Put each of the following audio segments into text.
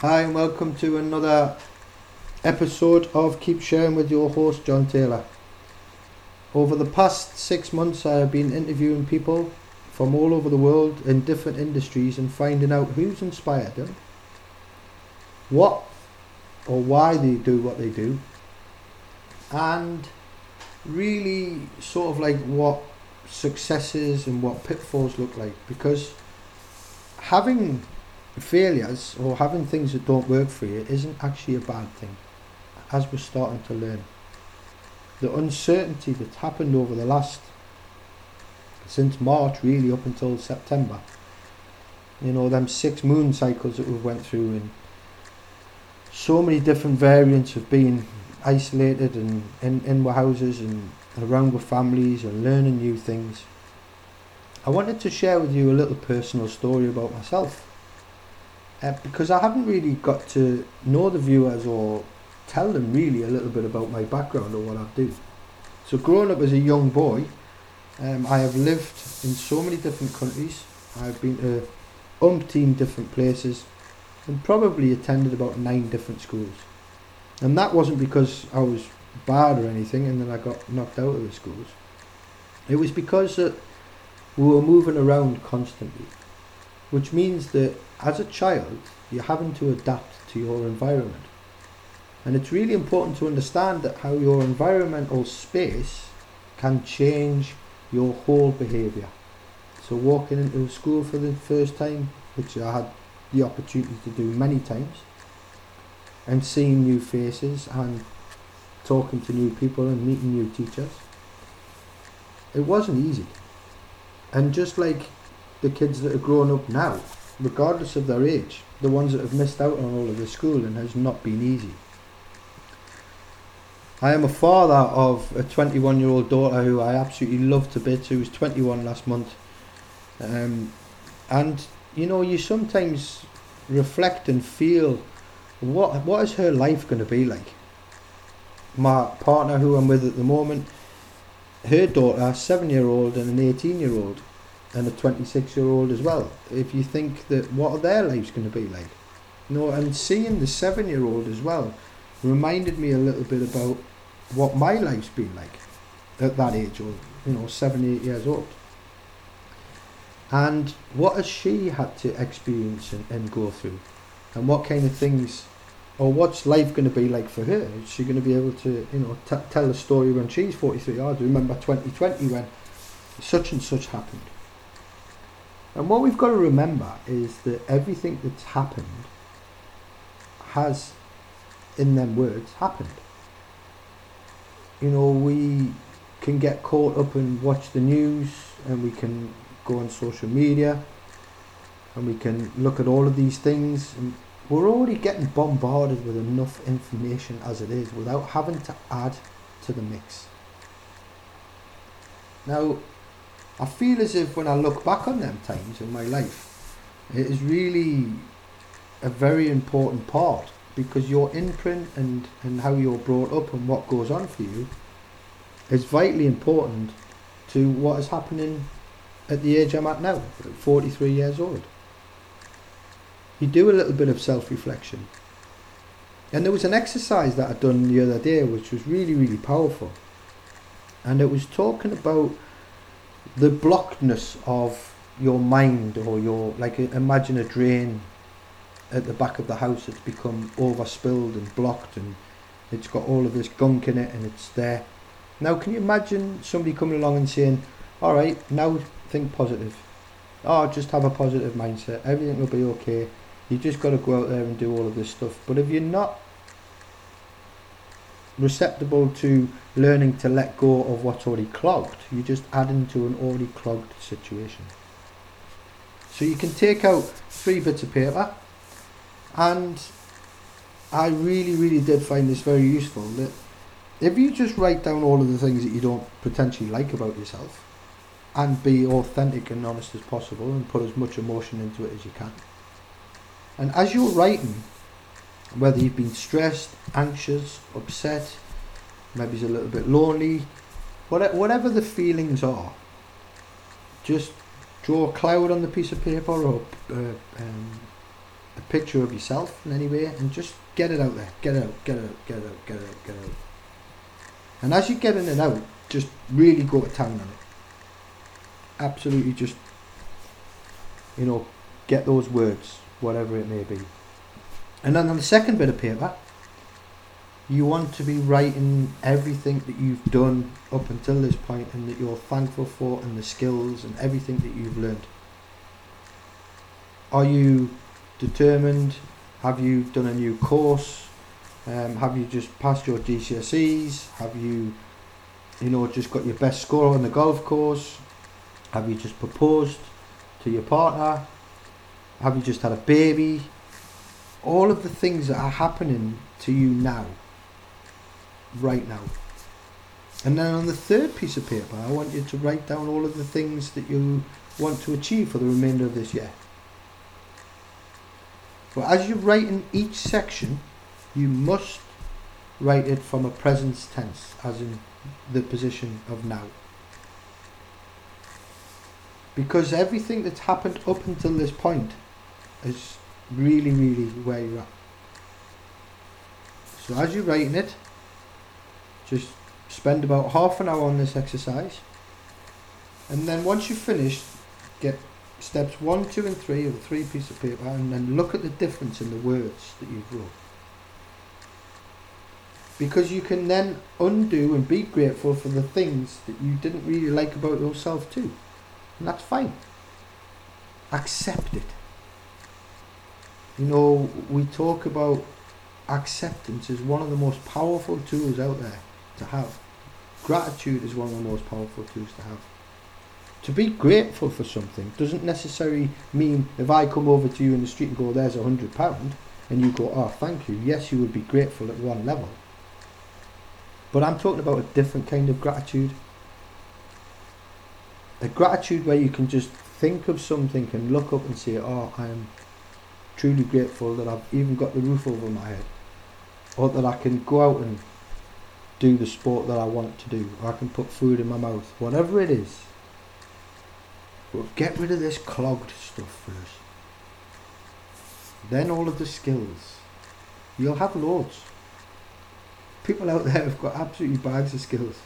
Hi, and welcome to another episode of Keep Sharing with your host, John Taylor. Over the past six months, I have been interviewing people from all over the world in different industries and finding out who's inspired them, what or why they do what they do, and really sort of like what successes and what pitfalls look like because having failures or having things that don't work for you isn't actually a bad thing as we're starting to learn the uncertainty that's happened over the last since March really up until September you know them six moon cycles that we went through and so many different variants of being isolated and in, in our houses and around with families and learning new things. I wanted to share with you a little personal story about myself uh, because I haven't really got to know the viewers or tell them really a little bit about my background or what I do. So, growing up as a young boy, um, I have lived in so many different countries. I've been to umpteen different places and probably attended about nine different schools. And that wasn't because I was bad or anything and then I got knocked out of the schools. It was because that we were moving around constantly, which means that as a child, you're having to adapt to your environment. And it's really important to understand that how your environmental space can change your whole behaviour. So walking into school for the first time, which I had the opportunity to do many times, and seeing new faces and talking to new people and meeting new teachers. It wasn't easy. And just like the kids that are growing up now, regardless of their age, the ones that have missed out on all of the schooling has not been easy. I am a father of a 21 year old daughter who I absolutely love to bits, who was 21 last month. Um, and you know, you sometimes reflect and feel what what is her life going to be like? My partner, who I'm with at the moment, her daughter, seven year old, and an 18 year old, and a 26 year old as well. If you think that what are their lives going to be like? Know, and seeing the seven year old as well reminded me a little bit about what my life's been like at that age, or you know, seven, eight years old. And what has she had to experience and, and go through? And what kind of things or what's life going to be like for her? Is she going to be able to, you know, t- tell a story when she's 43? I do remember 2020 when such and such happened? And what we've got to remember is that everything that's happened has, in them words, happened. You know, we can get caught up and watch the news and we can go on social media and we can look at all of these things and we're already getting bombarded with enough information as it is without having to add to the mix. Now, I feel as if when I look back on them times in my life, it is really a very important part because your imprint and, and how you're brought up and what goes on for you is vitally important to what is happening at the age I'm at now, 43 years old you do a little bit of self-reflection. And there was an exercise that I'd done the other day which was really, really powerful. And it was talking about the blockedness of your mind or your, like imagine a drain at the back of the house that's become overspilled and blocked and it's got all of this gunk in it and it's there. Now can you imagine somebody coming along and saying, alright, now think positive. Oh, just have a positive mindset. Everything will be okay you just got to go out there and do all of this stuff. But if you're not receptible to learning to let go of what's already clogged, you're just adding to an already clogged situation. So you can take out three bits of paper, and I really, really did find this very useful. That if you just write down all of the things that you don't potentially like about yourself, and be authentic and honest as possible, and put as much emotion into it as you can and as you're writing, whether you've been stressed, anxious, upset, maybe it's a little bit lonely, whatever the feelings are, just draw a cloud on the piece of paper or uh, um, a picture of yourself in any way and just get it out there. Get it out, get it out, get it out, get it out, get it out. And as you're getting it out, just really go to town on it. Absolutely just, you know, get those words, whatever it may be. And then on the second bit of paper, you want to be writing everything that you've done up until this point and that you're thankful for and the skills and everything that you've learned. Are you determined? Have you done a new course? Um, have you just passed your GCSEs? Have you, you know, just got your best score on the golf course? Have you just proposed to your partner? Have you just had a baby? All of the things that are happening to you now, right now. And then on the third piece of paper, I want you to write down all of the things that you want to achieve for the remainder of this year. But as you write in each section, you must write it from a present tense, as in the position of now. Because everything that's happened up until this point is really, really where you're at. So as you're writing it, just spend about half an hour on this exercise. And then once you've finished, get steps one, two, and three of the three piece of paper, and then look at the difference in the words that you've wrote. Because you can then undo and be grateful for the things that you didn't really like about yourself too. And that's fine. Accept it. You know, we talk about acceptance is one of the most powerful tools out there to have. Gratitude is one of the most powerful tools to have to be grateful for something doesn't necessarily mean if I come over to you in the street and go, there's a hundred pound, and you go, oh, thank you. Yes, you would be grateful at one level. But I'm talking about a different kind of gratitude. A gratitude where you can just think of something and look up and say, oh, I am truly grateful that I've even got the roof over my head. Or that I can go out and do the sport that I want to do. Or I can put food in my mouth. Whatever it is but get rid of this clogged stuff first. Then all of the skills. You'll have loads. People out there have got absolutely bags of skills.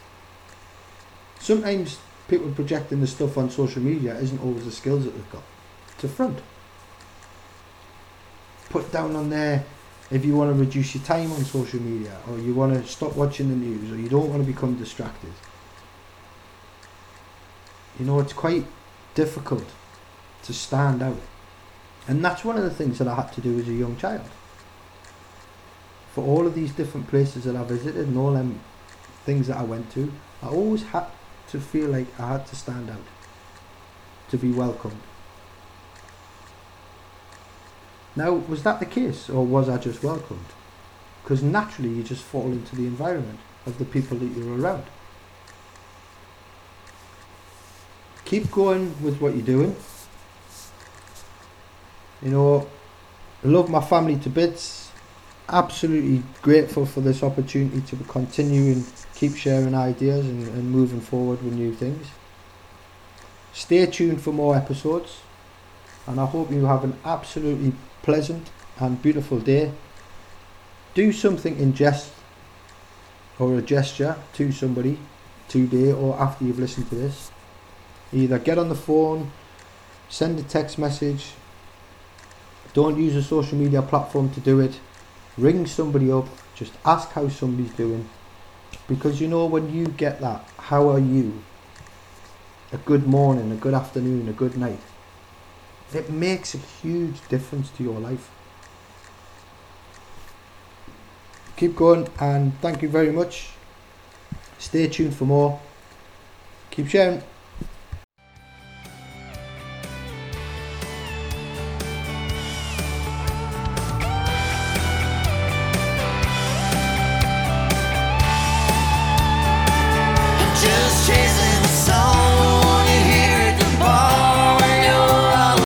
Sometimes people projecting the stuff on social media isn't always the skills that they've got. To front. Put down on there if you want to reduce your time on social media or you want to stop watching the news or you don't want to become distracted. You know, it's quite difficult to stand out. And that's one of the things that I had to do as a young child. For all of these different places that I visited and all them things that I went to, I always had to feel like I had to stand out, to be welcomed. Now, was that the case, or was I just welcomed? Because naturally, you just fall into the environment of the people that you're around. keep going with what you're doing. You know, I love my family to bits. Absolutely grateful for this opportunity to continue and keep sharing ideas and, and moving forward with new things. Stay tuned for more episodes, and I hope you have an absolutely pleasant and beautiful day. Do something in jest or a gesture to somebody today or after you've listened to this. Either get on the phone, send a text message, don't use a social media platform to do it, ring somebody up, just ask how somebody's doing. Because you know when you get that, how are you? A good morning, a good afternoon, a good night. It makes a huge difference to your life. Keep going and thank you very much. Stay tuned for more. Keep sharing.